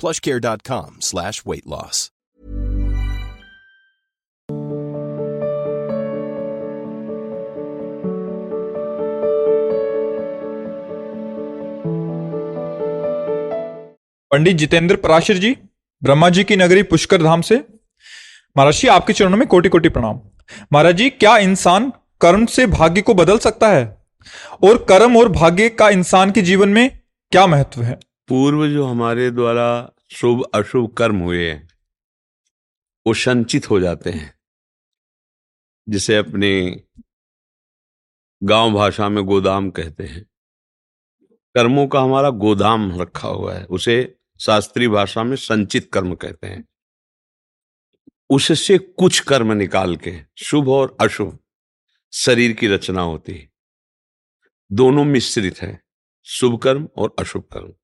plushcare.com slash weight loss. पंडित जितेंद्र पराशर जी, ब्रह्मा जी की नगरी पुष्कर धाम से। महाराज जी, आपके चरणों में कोटि कोटि प्रणाम। महाराज जी, क्या इंसान कर्म से भाग्य को बदल सकता है? और कर्म और भाग्य का इंसान के जीवन में क्या महत्व है? पूर्व जो हमारे द्वारा शुभ, अशुभ कर्म हुए हैं, वो संचित हो जाते हैं। जिसे अपने गाँव भाषा में गोदाम कहते हैं। कर्मों का हमारा गोदाम रखा हुआ है, उसे शास्त्रीय भाषा में संचित कर्म कहते हैं। उससे कुछ कर्म निकाल के, शुभ और अशुभ, शरीर की रचना होती है। दोनों मिश्रित है, शुभ कर्म और अशुभ कर्म।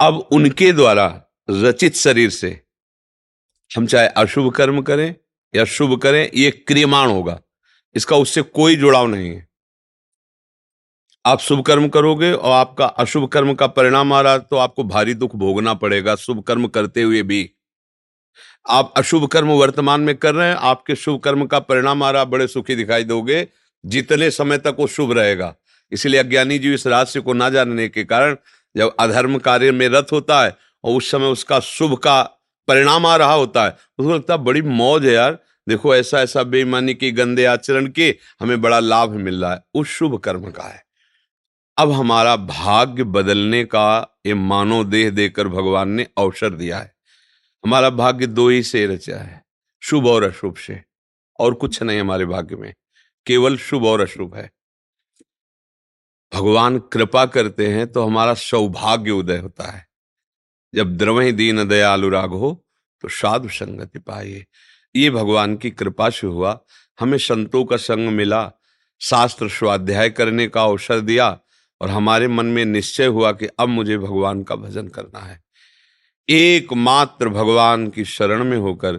अब उनके द्वारा रचित शरीर से हम चाहे अशुभ कर्म करें या शुभ करें, ये क्रियमाण होगा। इसका उससे कोई जुड़ाव नहीं है। आप शुभ कर्म करोगे और आपका अशुभ कर्म का परिणाम आ रहा तो आपको भारी दुख भोगना पड़ेगा शुभ कर्म करते हुए भी। आप अशुभ कर्म वर्तमान में कर रहे हैं, आपके शुभ कर्म का परिणाम आ रहा बड़े सुखी दिखाई दोगे। जितने समय तक वो शुभ रहेगा। इसलिए अज्ञानी जीव इस रहस्य को ना जानने के कारण जब अधर्म कार्य में रत होता है और उस समय उसका शुभ का परिणाम आ रहा होता है, उसको लगता है बड़ी मौज है यार। देखो ऐसा ऐसा बेईमानी के, गंदे आचरण के हमें बड़ा लाभ मिल रहा है, उस शुभ कर्म का है। अब हमारा भाग्य बदलने का ये मानव देह देकर भगवान ने अवसर दिया है। हमारा भाग्य दो ही से रचा है, शुभ और अशुभ से, और कुछ नहीं हमारे भाग्य में, केवल शुभ और अशुभ है। भगवान कृपा करते हैं तो हमारा सौभाग्य उदय होता है। जब द्रवही दीन दयालु हो तो साधु संगति पाइए। ये भगवान की कृपा से हुआ। हमें संतों का संग मिला, शास्त्र स्वाध्याय करने का अवसर दिया और हमारे मन में निश्चय हुआ कि अब मुझे भगवान का भजन करना है। एकमात्र भगवान की शरण में होकर,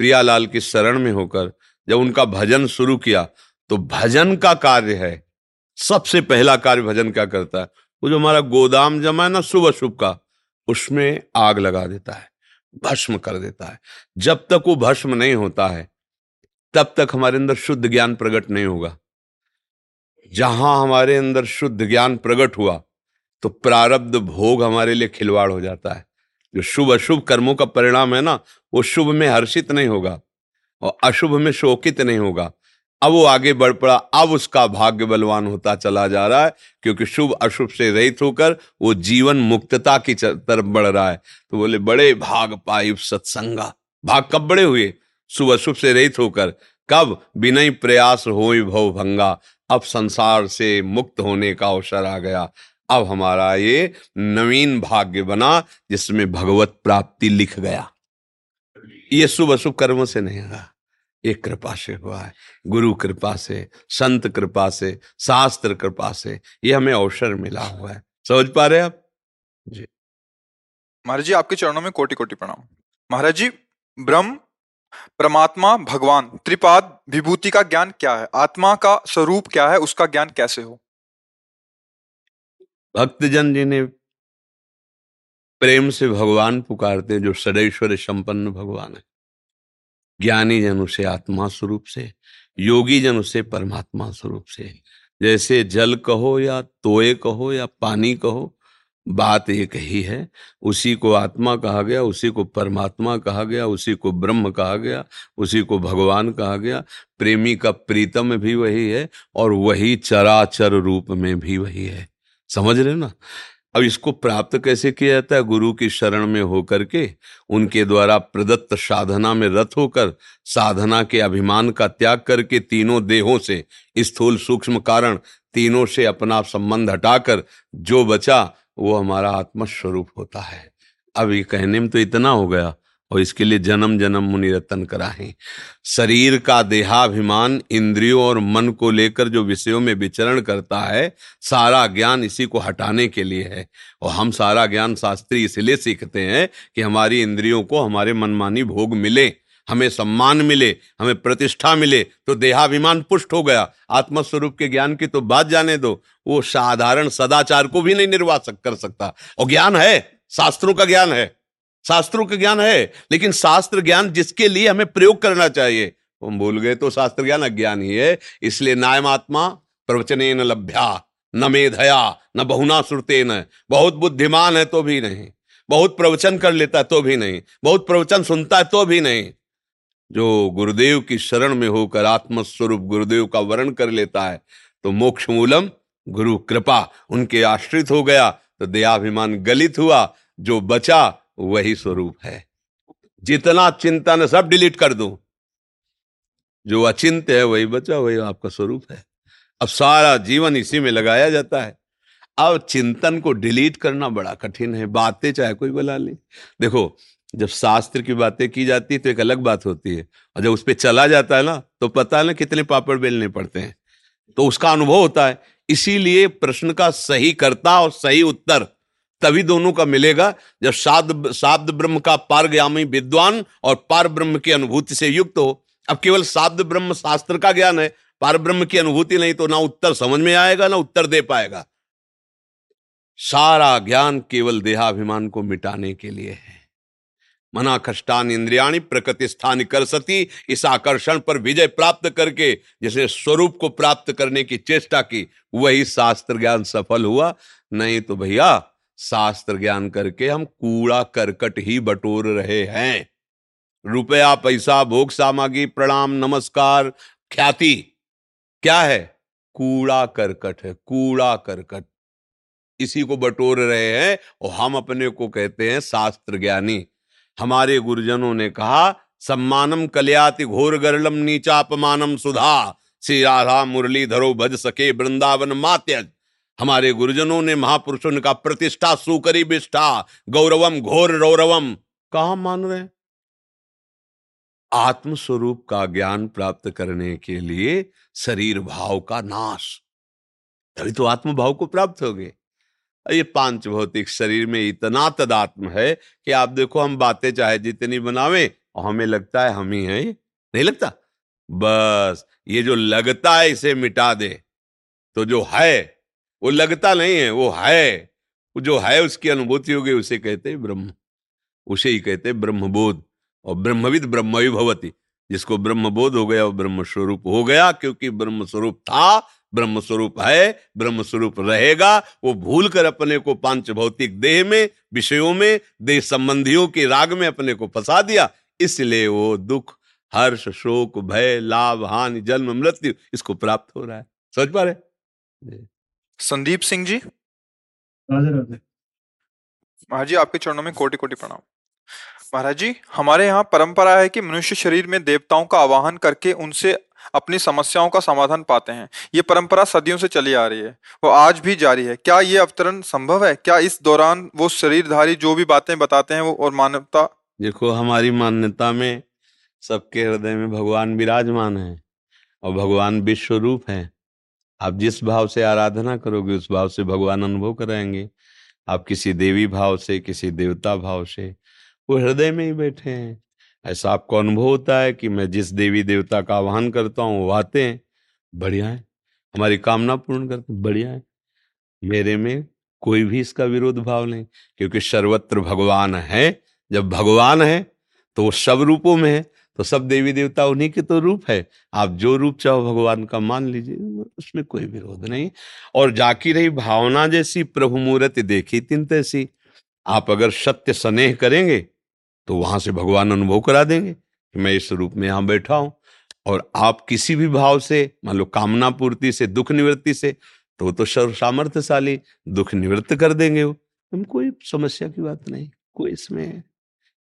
प्रियालाल की शरण में होकर जब उनका भजन शुरू किया तो भजन का कार्य है। सबसे पहला कार्य भजन क्या करता है? वो जो हमारा गोदाम जमा है ना शुभ अशुभ का, उसमें आग लगा देता है, भस्म कर देता है। जब तक वो भस्म नहीं होता है, तब तक हमारे अंदर शुद्ध ज्ञान प्रकट नहीं होगा। जहाँ हमारे अंदर शुद्ध ज्ञान प्रकट हुआ तो प्रारब्ध भोग हमारे लिए खिलवाड़ हो जाता है। जो शुभ अशुभ कर्मों का परिणाम है ना, वो शुभ में हर्षित नहीं होगा और अशुभ में शोकित नहीं होगा। अब वो आगे बढ़ पड़ा। अब उसका भाग्य बलवान होता चला जा रहा है, क्योंकि शुभ अशुभ से रहित होकर वो जीवन मुक्तता की तरफ़ बढ़ रहा है। तो बोले, बड़े भाग पाई सत्संगा। भाग कब बड़े हुए? शुभ अशुभ से रहित होकर। कब? बिना प्रयास हो भव भंगा। अब संसार से मुक्त होने का अवसर आ गया। अब हमारा ये नवीन भाग्य बना, जिसमें भगवत प्राप्ति लिख गया। ये शुभ अशुभ कर्मों से नहीं हुआ एक कृपा से हुआ है। गुरु कृपा से संत कृपा से शास्त्र कृपा से ये हमें अवसर मिला हुआ है। समझ पा रहे आप? जी। महाराज जी आपके चरणों में कोटि कोटि प्रणाम। महाराज जी ब्रह्म परमात्मा भगवान त्रिपाद विभूति का ज्ञान क्या है? आत्मा का स्वरूप क्या है? उसका ज्ञान कैसे हो? भक्तजन जिन्हें प्रेम से भगवान पुकारते जो सदैश्वर संपन्न भगवान है। ज्ञानी जन उसे आत्मा स्वरूप से योगी जन उसे परमात्मा स्वरूप से। जैसे जल कहो या तोय कहो या पानी कहो, बात एक ही है। उसी को आत्मा कहा गया, उसी को परमात्मा कहा गया, उसी को ब्रह्म कहा गया, उसी को भगवान कहा गया। प्रेमी का प्रीतम भी वही है और वही चराचर रूप में भी वही है। समझ रहे हो ना? अब इसको प्राप्त कैसे किया जाता है? गुरु की शरण में होकर के, उनके द्वारा प्रदत्त साधना में रत होकर, साधना के अभिमान का त्याग करके तीनों देहों से स्थूल सूक्ष्म कारण, तीनों से अपना संबंध हटाकर जो बचा, वो हमारा आत्मस्वरूप होता है। अब ये कहने में तो इतना हो गया। और इसके लिए जन्म जन्म मुनि रतन कराहे। शरीर का देहाभिमान इंद्रियों और मन को लेकर जो विषयों में विचरण करता है, सारा ज्ञान इसी को हटाने के लिए है। और हम सारा ज्ञान शास्त्री इसलिए सीखते हैं कि हमारी इंद्रियों को हमारे मनमानी भोग मिले, हमें सम्मान मिले, हमें प्रतिष्ठा मिले तो देहाभिमान पुष्ट हो गया। आत्मस्वरूप के ज्ञान की तो बात जाने दो। वो साधारण सदाचार को भी नहीं निर्वाह कर सकता। और ज्ञान है, शास्त्रों का ज्ञान है। शास्त्रों का ज्ञान है, लेकिन शास्त्र ज्ञान जिसके लिए हमें प्रयोग करना चाहिए। हम भूल गए तो शास्त्र ज्ञान अज्ञान ही है, इसलिए नायमात्मा प्रवचने न लभ्या, न मेधया, न बहुना सुरते न बहुत बुद्धिमान है तो भी नहीं, बहुत प्रवचन कर लेता तो भी नहीं, बहुत प्रवचन सुनता है तो भी नहीं। जो गुरुदेव की शरण में होकर आत्मस्वरूप गुरुदेव का वर्ण कर लेता है तो मोक्ष मूलम गुरु कृपा, उनके आश्रित हो गया तो दयाभिमान गलित हुआ, जो बचा वही स्वरूप है। जितना चिंतन सब डिलीट कर दो। जो अचिंत है, वही बचा, वही आपका स्वरूप है। अब सारा जीवन इसी में लगाया जाता है। अब चिंतन को डिलीट करना बड़ा कठिन है। बातें चाहे कोई बुला ले। देखो, जब शास्त्र की बातें की जाती है तो एक अलग बात होती है। और जब उस पर चला जाता है ना तो पता ना कितने पापड़ बेलने पड़ते हैं। तो उसका अनुभव होता है। इसीलिए प्रश्न का सही करता और सही उत्तर तभी दोनों का मिलेगा जब शाद शाब्द ब्रह्म का पारग्यामी विद्वान और पार ब्रह्म की अनुभूति से युक्त हो। अब केवल शाब्द ब्रह्म शास्त्र का ज्ञान है पार ब्रह्म की अनुभूति नहीं तो ना उत्तर समझ में आएगा, ना उत्तर दे पाएगा। सारा ज्ञान केवल देहाभिमान को मिटाने के लिए है। मना कष्टान इंद्रियाणी प्रकृति स्थान कर सती, इस आकर्षण पर विजय प्राप्त करके जिसे स्वरूप को प्राप्त करने की चेष्टा की, वही शास्त्र ज्ञान सफल हुआ। नहीं तो भैया शास्त्र ज्ञान करके हम कूड़ा करकट ही बटोर रहे हैं। रुपया, पैसा, भोग, सामग्री, प्रणाम, नमस्कार, ख्याति। क्या है? कूड़ा करकट है, कूड़ा करकट। इसी को बटोर रहे हैं और हम अपने को कहते हैं शास्त्र ज्ञानी हमारे गुरुजनों ने कहा, सम्मानम कल्याति घोर गरलम नीचापमानम सुधा। श्री राधा मुरली धरो भज सके वृंदावन मात्यज हमारे गुरुजनों ने महापुरुषों ने कहा, प्रतिष्ठा सुकरी विष्ठा गौरवम घोर रौरवम। कहा मान रहे आत्मस्वरूप का ज्ञान प्राप्त करने के लिए शरीर भाव का नाश। तभी तो आत्म भाव को प्राप्त हो गए ये पाँच भौतिक शरीर में इतना तदात्म है कि आप देखो, हम बातें चाहे जितनी बनावे और हमें लगता है हम ही हैं। नहीं लगता? बस, ये जो लगता है इसे मिटा दे। तो जो है वो लगता नहीं है, वो है। वो जो है, उसकी अनुभूति होगी, उसे कहते हैं ब्रह्म। उसे ही कहते हैं ब्रह्मबोध। और ब्रह्मविद ब्रह्म भवती जिसको ब्रह्मबोध हो गया, वो ब्रह्म स्वरूप हो गया, क्योंकि ब्रह्म स्वरूप था ब्रह्म स्वरूप है ब्रह्म स्वरूप रहेगा, वो भूल कर अपने को पाँच भौतिक देह में, विषयों में, देह संबंधियों के राग में अपने को फंसा दिया, इसलिए वो दुख, हर्ष, शोक, भय, लाभ, हानि, जन्म, मृत्यु, इसको प्राप्त हो रहा है। समझ पा रहे संदीप सिंह जी। महाराज जी आपके चरणों में कोटि कोटि प्रणाम। महाराज जी हमारे यहाँ परंपरा है कि मनुष्य शरीर में देवताओं का आवाहन करके उनसे अपनी समस्याओं का समाधान पाते हैं। ये परंपरा सदियों से चली आ रही है वो आज भी जारी है। क्या ये अवतरण संभव है? क्या इस दौरान वो शरीरधारी जो भी बातें बताते हैं वो और मानवता? देखो हमारी मान्यता में सबके हृदय में भगवान विराजमान है और भगवान विश्व रूप है। आप जिस भाव से आराधना करोगे, उस भाव से भगवान अनुभव कराएँगे। आप किसी देवी भाव से, किसी देवता भाव से, वो हृदय में ही बैठे हैं। ऐसा आपको अनुभव होता है कि मैं जिस देवी देवता का आह्वान करता हूँ, वो आते हैं, बढ़िया है। हमारी कामना पूर्ण करते बढ़िया है। मेरे में कोई भी इसका विरोध भाव नहीं, क्योंकि सर्वत्र भगवान है। जब भगवान है तो वो सब रूपों में है। तो सब देवी देवता उन्हीं के तो रूप है। आप जो रूप चाहो भगवान का मान लीजिए, उसमें कोई विरोध नहीं। और जाकी रही भावना जैसी प्रभु मूर्ति देखी तीन तैसी। आप अगर सत्य स्नेह करेंगे तो वहाँ से भगवान अनुभव करा देंगे कि मैं इस रूप में यहाँ बैठा हूँ। और आप किसी भी भाव से, मान लो कामना पूर्ति से, दुख निवृत्ति से तो तो सर्व सामर्थ्यशाली दुख निवृत्त कर देंगे वो। हम कोई समस्या की बात नहीं, कोई इसमें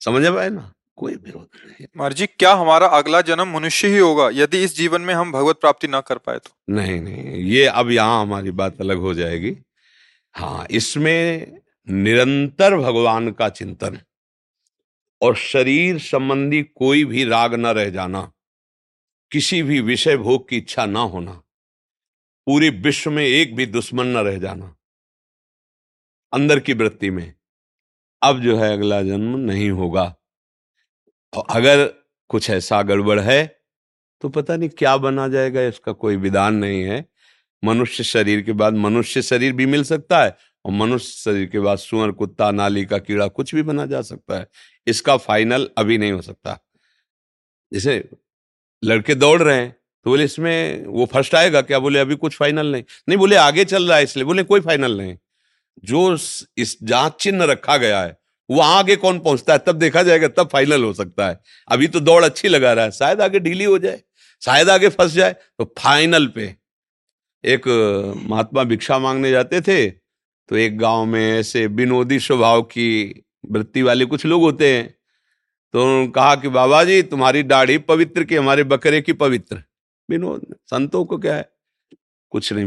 समझ पाए ना? कोई विरोध नहीं महाराज जी क्या हमारा अगला जन्म मनुष्य ही होगा यदि इस जीवन में हम भगवत प्राप्ति ना कर पाए तो? नहीं नहीं ये अब यहाँ हमारी बात अलग हो जाएगी। हाँ इसमें निरंतर भगवान का चिंतन और शरीर संबंधी कोई भी राग न रह जाना किसी भी विषय भोग की इच्छा ना होना पूरे विश्व में एक भी दुश्मन न रह जाना अंदर की वृत्ति में अब जो है अगला जन्म नहीं होगा। और अगर कुछ ऐसा गड़बड़ है तो पता नहीं क्या बना जाएगा, इसका कोई विधान नहीं है। मनुष्य शरीर के बाद मनुष्य शरीर भी मिल सकता है और मनुष्य शरीर के बाद सुअर, कुत्ता, नाली का कीड़ा कुछ भी बना जा सकता है। इसका फाइनल अभी नहीं हो सकता। जैसे लड़के दौड़ रहे हैं तो बोले, इसमें वो फ़र्स्ट आएगा क्या? बोले, अभी कुछ फाइनल नहीं। नहीं, बोले, आगे चल रहा है, इसलिए बोले, कोई फाइनल नहीं। जो इस जहाँ चिन्ह रखा गया है वो आगे कौन पहुँचता है? तब देखा जाएगा, तब फाइनल हो सकता है। अभी तो दौड़ अच्छी लगा रहा है। शायद आगे ढीली हो जाए, शायद आगे फंस जाए तो फाइनल पे एक महात्मा भिक्षा मांगने जाते थे तो एक गाँव में ऐसे विनोदी स्वभाव की वृत्ति वाले कुछ लोग होते हैं। तो उन्होंने कहा कि, बाबा जी, तुम्हारी दाढ़ी पवित्र की, हमारे बकरे की पवित्र। विनोद, संतों को क्या है? कुछ नहीं।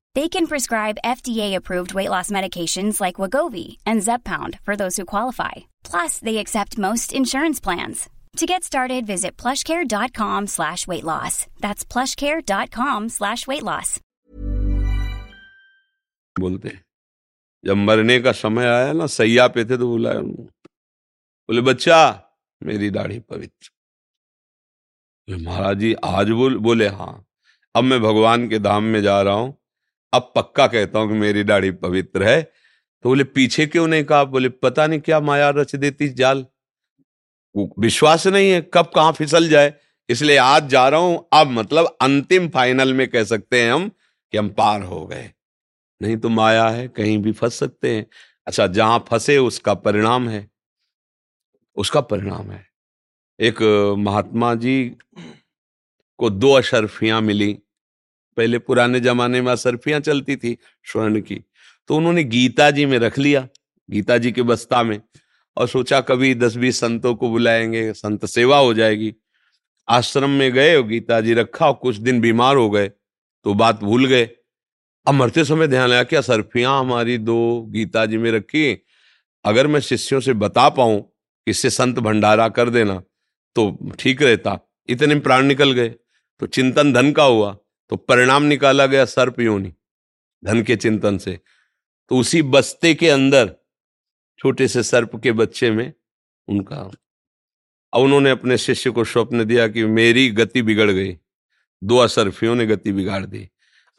They can prescribe FDA-approved weight loss medications like Wagovi and Zepbound for those who qualify. Plus, they accept most insurance plans. To get started, visit plushcare.com slash weight loss. That's plushcare.com slash weight loss. बोलते जब मरने का समय आया ना सैया पे थे तो बुलाया बोले बच्चा मेरी दाढ़ी पवित्र महाराज जी आज बोल बोले हाँ अब मैं भगवान के धाम में जा रहा हूं अब पक्का कहता हूँ कि मेरी दाढ़ी पवित्र है तो बोले, पीछे क्यों नहीं कहा? बोले, पता नहीं क्या माया रच देती जाल। विश्वास नहीं है कब कहाँ फिसल जाए, इसलिए आज जा रहा हूँ। अब मतलब अंतिम फाइनल में कह सकते हैं हम कि हम पार हो गए। नहीं तो माया है, कहीं भी फंस सकते हैं। अच्छा जहाँ फंसे उसका परिणाम है। उसका परिणाम है। एक महात्मा जी को दो अशरफियाँ मिली। पहले पुराने जमाने में असरफियाँ चलती थी स्वर्ण की। तो उन्होंने गीता जी में रख लिया, गीता जी के बस्ता में, और सोचा कभी दस बीस संतों को बुलाएँगे, संत सेवा हो जाएगी। आश्रम में गए गीता जी रखा और कुछ दिन बीमार हो गए तो बात भूल गए। अब मरते समय ध्यान आया कि असरफियाँ हमारी दो गीता जी में रखी अगर मैं शिष्यों से बता पाऊँ इससे संत भंडारा कर देना तो ठीक रहता। इतने प्राण निकल गए तो चिंतन धन का हुआ। तो परिणाम निकाला गया सर्प योनि, धन के चिंतन से। तो उसी बस्ते के अंदर, छोटे से सर्प के बच्चे में उनका, अब उन्होंने अपने शिष्य को स्वप्न दिया कि मेरी गति बिगड़ गई। दो असरफियों ने गति बिगाड़ दी।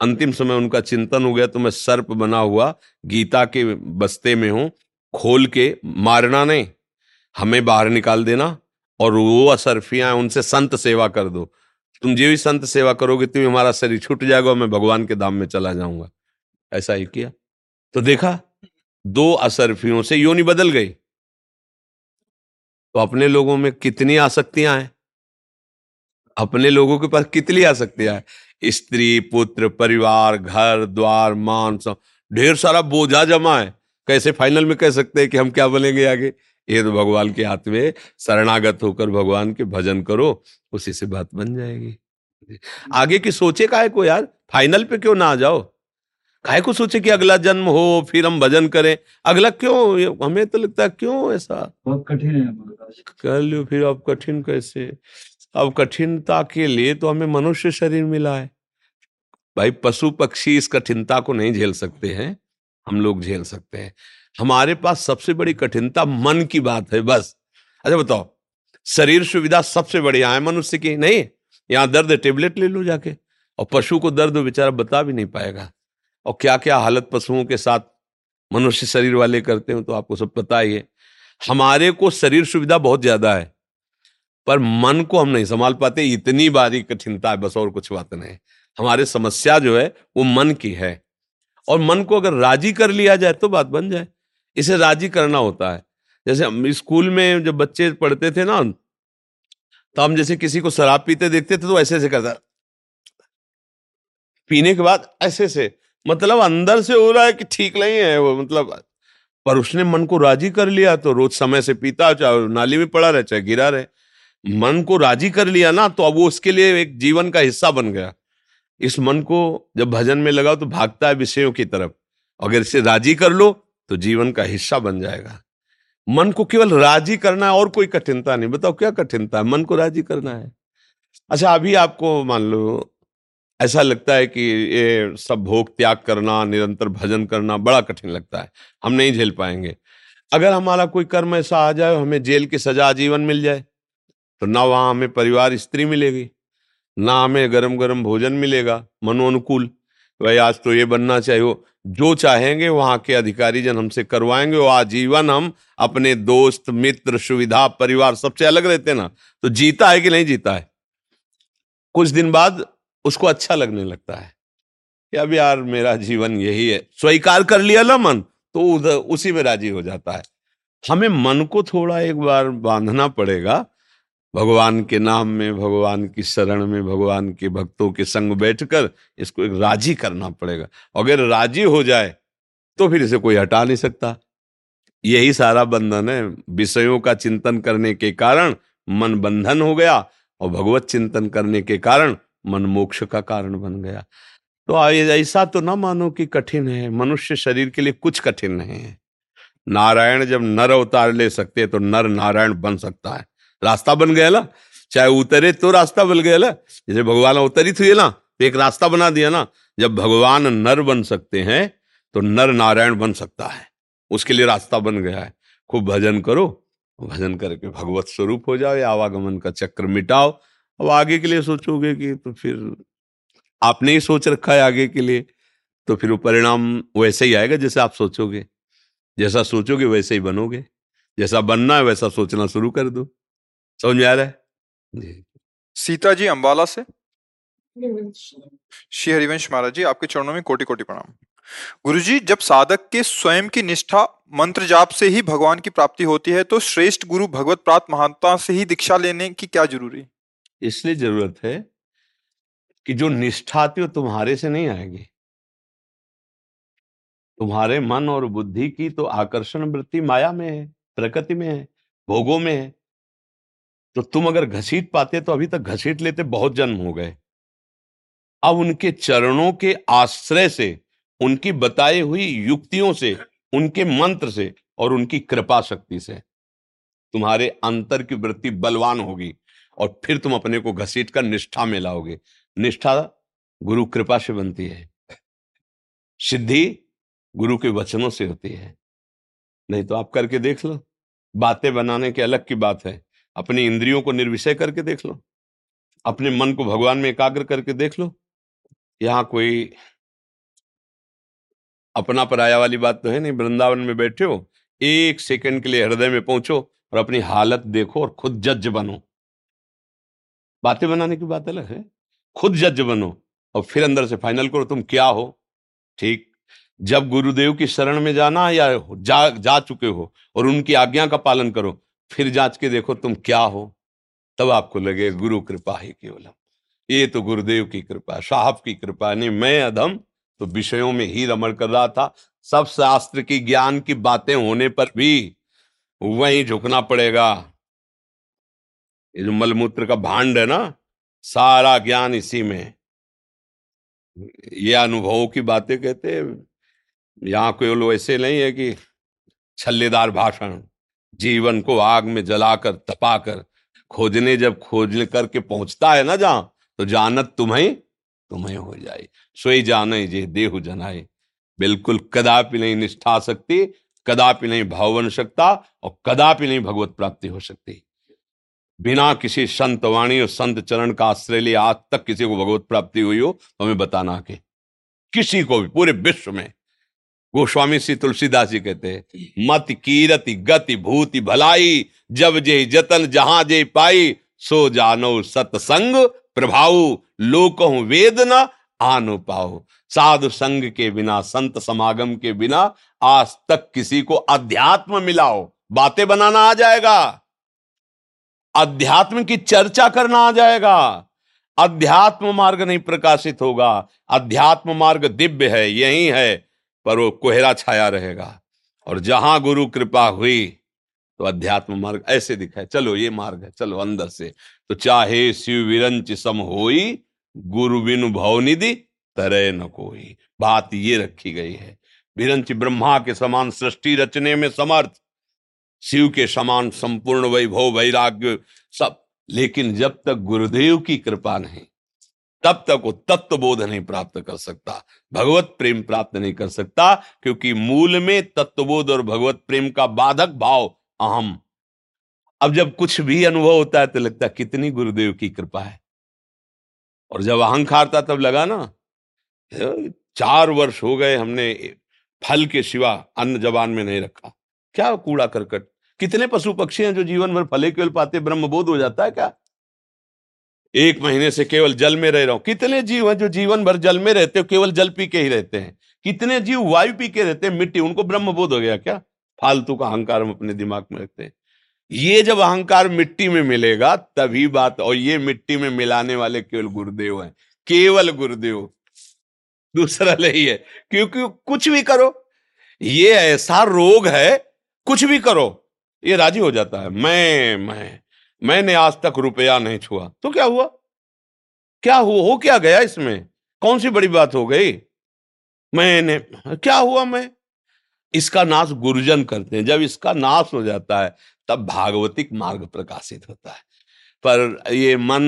अंतिम समय उनका चिंतन हो गया तो मैं सर्प बना हुआ, गीता के बस्ते में हूँ, खोल के मारना नहीं। हमें बाहर निकाल देना और वो असरफियाँ उनसे संत सेवा कर दो। तुम जो भी संत सेवा करोगे, तुम्हें हमारा शरीर छूट जाएगा मैं भगवान के धाम में चला जाऊँगा। ऐसा ही किया। तो देखा, दो असरफियों से योनि बदल गई। तो अपने लोगों में कितनी आसक्तियाँ हैं? अपने लोगों के पास कितनी आसक्तियाँ हैं? स्त्री, पुत्र, परिवार, घर, द्वार, मान, सब। ढेर सारा बोझा जमा है। कैसे फाइनल में कह सकते हैं कि हम क्या बनेंगे आगे? ये तो भगवान के हाथ में शरणागत होकर भगवान के भजन करो उसी से बात बन जाएगी। आगे की सोचे का है को यार? फाइनल पे क्यों ना आ जाओ? काय को सोचे कि अगला जन्म हो फिर हम भजन करें? अगला क्यों? हमें तो लगता है क्यों ऐसा? बहुत कठिन है कर लो फिर अब कठिन कैसे? अब कठिनता के लिए तो हमें मनुष्य शरीर मिला है। भाई पशु पक्षी इस कठिनता को नहीं झेल सकते हैं हम लोग झेल सकते हैं। हमारे पास सबसे बड़ी कठिनता मन की बात है, बस। अच्छा बताओ, शरीर सुविधा सबसे बढ़िया है मनुष्य की, नहीं? यहाँ दर्द टेबलेट ले लो जाके। और पशु को दर्द बेचारा बता भी नहीं पाएगा। और क्या क्या हालत पशुओं के साथ मनुष्य शरीर वाले करते हो तो आपको सब पता ही है। हमारे को शरीर सुविधा बहुत ज़्यादा है, पर मन को हम नहीं संभाल पाते, इतनी बारी कठिनता है, बस और कुछ बात नहीं। हमारे समस्या जो है, वो मन की है। और मन को अगर राज़ी कर लिया जाए तो बात बन जाए। इसे राज़ी करना होता है। जैसे हम स्कूल में जब बच्चे पढ़ते थे ना तो हम जैसे किसी को शराब पीते देखते थे तो ऐसे ऐसे करता पीने के बाद ऐसे से मतलब अंदर से हो रहा है कि ठीक नहीं है वो मतलब पर उसने मन को राज़ी कर लिया तो रोज समय से पीता, चाहे नाली में पड़ा रहे, चाहे गिरा रहे। मन को राज़ी कर लिया ना तो अब वो उसके लिए एक जीवन का हिस्सा बन गया। इस मन को जब भजन में लगाओ तो भागता है विषयों की तरफ़। अगर इसे राज़ी कर लो तो जीवन का हिस्सा बन जाएगा। मन को केवल राज़ी करना है और कोई कठिनता नहीं। बताओ क्या कठिनता है? मन को राज़ी करना है। अच्छा अभी आपको मान लो, ऐसा लगता है कि ये सब भोग त्याग करना, निरंतर भजन करना बड़ा कठिन लगता है। हम नहीं झेल पाएँगे। अगर हमारा कोई कर्म ऐसा आ जाए, हमें जेल की सजा आजीवन मिल जाए तो ना वहाँ हमें परिवार स्त्री मिलेगी, ना हमें गरम गरम भोजन मिलेगा मनो अनुकूल भाई, आज तो ये बनना चाहिए जो चाहेंगे वहाँ के अधिकारी जन हमसे करवाएँगे वो आजीवन हम अपने दोस्त, मित्र, सुविधा, परिवार सबसे अलग रहते ना। तो जीता है कि नहीं जीता है? कुछ दिन बाद उसको अच्छा लगने लगता है कि अब यार मेरा जीवन यही है। स्वीकार कर लिया ना मन तो उसी में राज़ी हो जाता है। हमें मन को थोड़ा एक बार बांधना पड़ेगा भगवान के नाम में, भगवान की शरण में, भगवान के भक्तों के संग बैठकर इसको एक राज़ी करना पड़ेगा। अगर राज़ी हो जाए तो फिर इसे कोई हटा नहीं सकता। यही सारा बंधन है। विषयों का चिंतन करने के कारण मन बंधन हो गया और भगवत चिंतन करने के कारण मन मोक्ष का कारण बन गया। तो ऐसा तो ना मानो कि कठिन है। मनुष्य शरीर के लिए कुछ कठिन नहीं है। नारायण जब नर अवतार ले सकते हैं तो नर नारायण बन सकता है। रास्ता बन गया ना चाहे उतरे तो रास्ता बन गया ना जैसे भगवान अवतरित हुए ना तो एक रास्ता बना दिया ना। जब भगवान नर बन सकते हैं तो नर नारायण बन सकता है। उसके लिए रास्ता बन गया है। खूब भजन करो, भजन करके भगवत स्वरूप हो जाओ, या आवागमन का चक्र मिटाओ। अब आगे के लिए सोचोगे कि तो फिर आपने ही सोच रखा है आगे के लिए। तो फिर वो परिणाम वैसे ही आएगा जैसे आप सोचोगे। जैसा सोचोगे वैसे ही बनोगे। जैसा बनना है वैसा सोचना शुरू कर दो। समझ में आ रहा है? सीता जी अंबाला से? श्री हरिवंश महाराज जी आपके चरणों में कोटि कोटि प्रणाम। गुरु जी जब साधक के स्वयं की निष्ठा मंत्र जाप से ही भगवान की प्राप्ति होती है तो श्रेष्ठ गुरु भगवत प्राप्त महानता से ही दीक्षा लेने की क्या ज़रूरी? इसलिए ज़रूरत है कि जो निष्ठा आती हो तुम्हारे से नहीं आएगी। तुम्हारे मन और बुद्धि की तो आकर्षण वृत्ति माया में है प्रकृति में है भोगों में है। तो तुम अगर घसीट पाते तो अभी तक घसीट लेते, बहुत जन्म हो गए। अब उनके चरणों के आश्रय से, उनकी बताई हुई युक्तियों से, उनके मंत्र से और उनकी कृपा शक्ति से तुम्हारे अंतर की वृत्ति बलवान होगी और फिर तुम अपने को घसीट कर निष्ठा में लाओगे। निष्ठा गुरु कृपा से बनती है। सिद्धि गुरु के वचनों से होती है। नहीं तो आप करके देख लो। बातें बनाने के अलग की बात है। अपनी इंद्रियों को निर्विषय करके देख लो। अपने मन को भगवान में एकाग्र करके देख लो। यहाँ कोई अपना पराया वाली बात तो है नहीं, वृंदावन में बैठे हो, एक सेकंड के लिए हृदय में पहुंचो और अपनी हालत देखो और खुद जज बनो। बातें बनाने की बात अलग है। खुद जज बनो और फिर अंदर से फाइनल करो, तुम क्या हो? ठीक। जब गुरुदेव की शरण में जाना या जा जा चुके हो और उनकी आज्ञा का पालन करो फिर जाँच के देखो तुम क्या हो। तब आपको लगे गुरु कृपा ही केवलम। ये तो गुरुदेव की कृपा, साहब की कृपा, नहीं, मैं अधम तो विषयों में ही रमण कर रहा था। सब शास्त्र की, ज्ञान की बातें होने पर भी वहीं झुकना पड़ेगा। ये जो मलमूत्र का भांड है ना, सारा ज्ञान इसी में। ये अनुभवों की बातें कहते यहाँ कोई लोग ऐसे नहीं है कि छल्लेदार भाषण। जीवन को आग में जलाकर, तपाकर, खोजने जब खोज करके पहुँचता है ना जहाँ तो जानत तुम्हें तुम्हें हो जाए। सोई जाने जे देहु जनाए। बिल्कुल कदापि नहीं निष्ठा सकती, कदापि नहीं भाव बन सकता, और कदापि नहीं भगवत प्राप्ति हो सकती। बिना किसी संत वाणी और संत चरण का आश्रय लिए आज तक किसी को भगवत प्राप्ति हुई हो तो हमें बताना के किसी को भी, पूरे विश्व में। गोस्वामी श्री तुलसीदास जी कहते हैं मत कीरति गति भूति भलाई जब जे जतन जहाँ जे पाई सो जानो सतसंग प्रभाव लोक वेद न आनो पाओ साधु संग के बिना संत समागम के बिना आज तक किसी को अध्यात्म मिलाओ। बातें बनाना आ जाएगा। अध्यात्म की चर्चा करना आ जाएगा। अध्यात्म मार्ग नहीं प्रकाशित होगा। अध्यात्म मार्ग दिव्य है यही है। पर वो कोहरा छाया रहेगा। और जहाँ गुरु कृपा हुई तो अध्यात्म मार्ग ऐसे दिखाए चलो ये मार्ग है, चलो अंदर से। तो चाहे शिव विरंच सम होई, गुरु बिनु भवनिधि तरह न कोई। बात ये रखी गई है, विरंच ब्रह्मा के समान सृष्टि रचने में समर्थ, शिव के समान संपूर्ण वैभव, वैराग्य सब। लेकिन जब तक गुरुदेव की कृपा नहीं तब तक वो तत्व बोध नहीं प्राप्त कर सकता। भगवत प्रेम प्राप्त नहीं कर सकता, क्योंकि मूल में तत्वबोध और भगवत प्रेम का बाधक भाव अहम। अब जब कुछ भी अनुभव होता है तो लगता है कितनी गुरुदेव की कृपा है। और जब अहंकार था तब लगा ना चार वर्ष हो गए हमने फल के सिवा अन्न जबान में नहीं रखा। क्या कूड़ा करकट। कितने पशु पक्षी हैं जो जीवन भर फले केवल पाते ब्रह्म बोध हो जाता है क्या? एक महीने से केवल जल में रह रहा हूँ। कितने जीव हैं जो जीवन भर जल में रहते हो, केवल जल पी के ही रहते हैं? कितने जीव वायु पी के रहते हैं? मिट्टी, उनको ब्रह्म बोध हो गया क्या? फालतू का अहंकार हम अपने दिमाग में रखते हैं। ये जब अहंकार मिट्टी में मिलेगा, तभी बात, और ये मिट्टी में मिलाने वाले केवल गुरुदेव हैं। केवल गुरुदेव। दूसरा नहीं है। क्योंकि कुछ भी करो। ये ऐसा रोग है, कुछ भी करो, ये राज़ी हो जाता है। मैं मैं। मैंने आज तक रुपया नहीं छुआ। तो क्या हुआ? क्या हुआ? हो क्या गया इसमें? कौन सी बड़ी बात हो गई? मैंने, क्या हुआ मैं? इसका नाश गुरुजन करते हैं। जब इसका नाश हो जाता है, तब भागवतिक मार्ग प्रकाशित होता है। पर ये मन,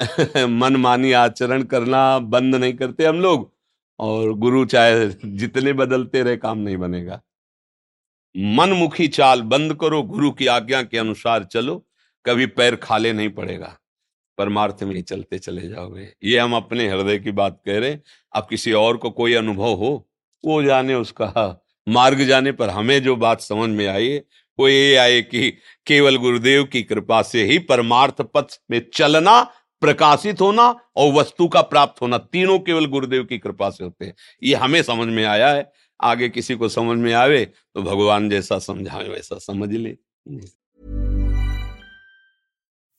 मनमानी आचरण करना बंद नहीं करते हम लोग। और गुरु चाहे जितने बदलते रहे, काम नहीं बनेगा। मनमुखी चाल बंद करो, गुरु की आज्ञा के अनुसार चलो। कभी पैर खाले नहीं पड़ेगा। परमार्थ में ही चलते चले जाओगे। ये हम अपने हृदय की बात कह रहे हैं। अब किसी और को कोई अनुभव हो वो जाने उसका मार्ग जाने पर हमें जो बात समझ में आई वो ये आए कि केवल गुरुदेव की कृपा से ही परमार्थ पथ में चलना प्रकाशित होना और वस्तु का प्राप्त होना तीनों केवल गुरुदेव की कृपा से होते हैं। ये हमें समझ में आया है। आगे किसी को समझ में आवे तो भगवान जैसा समझाए वैसा समझ ले।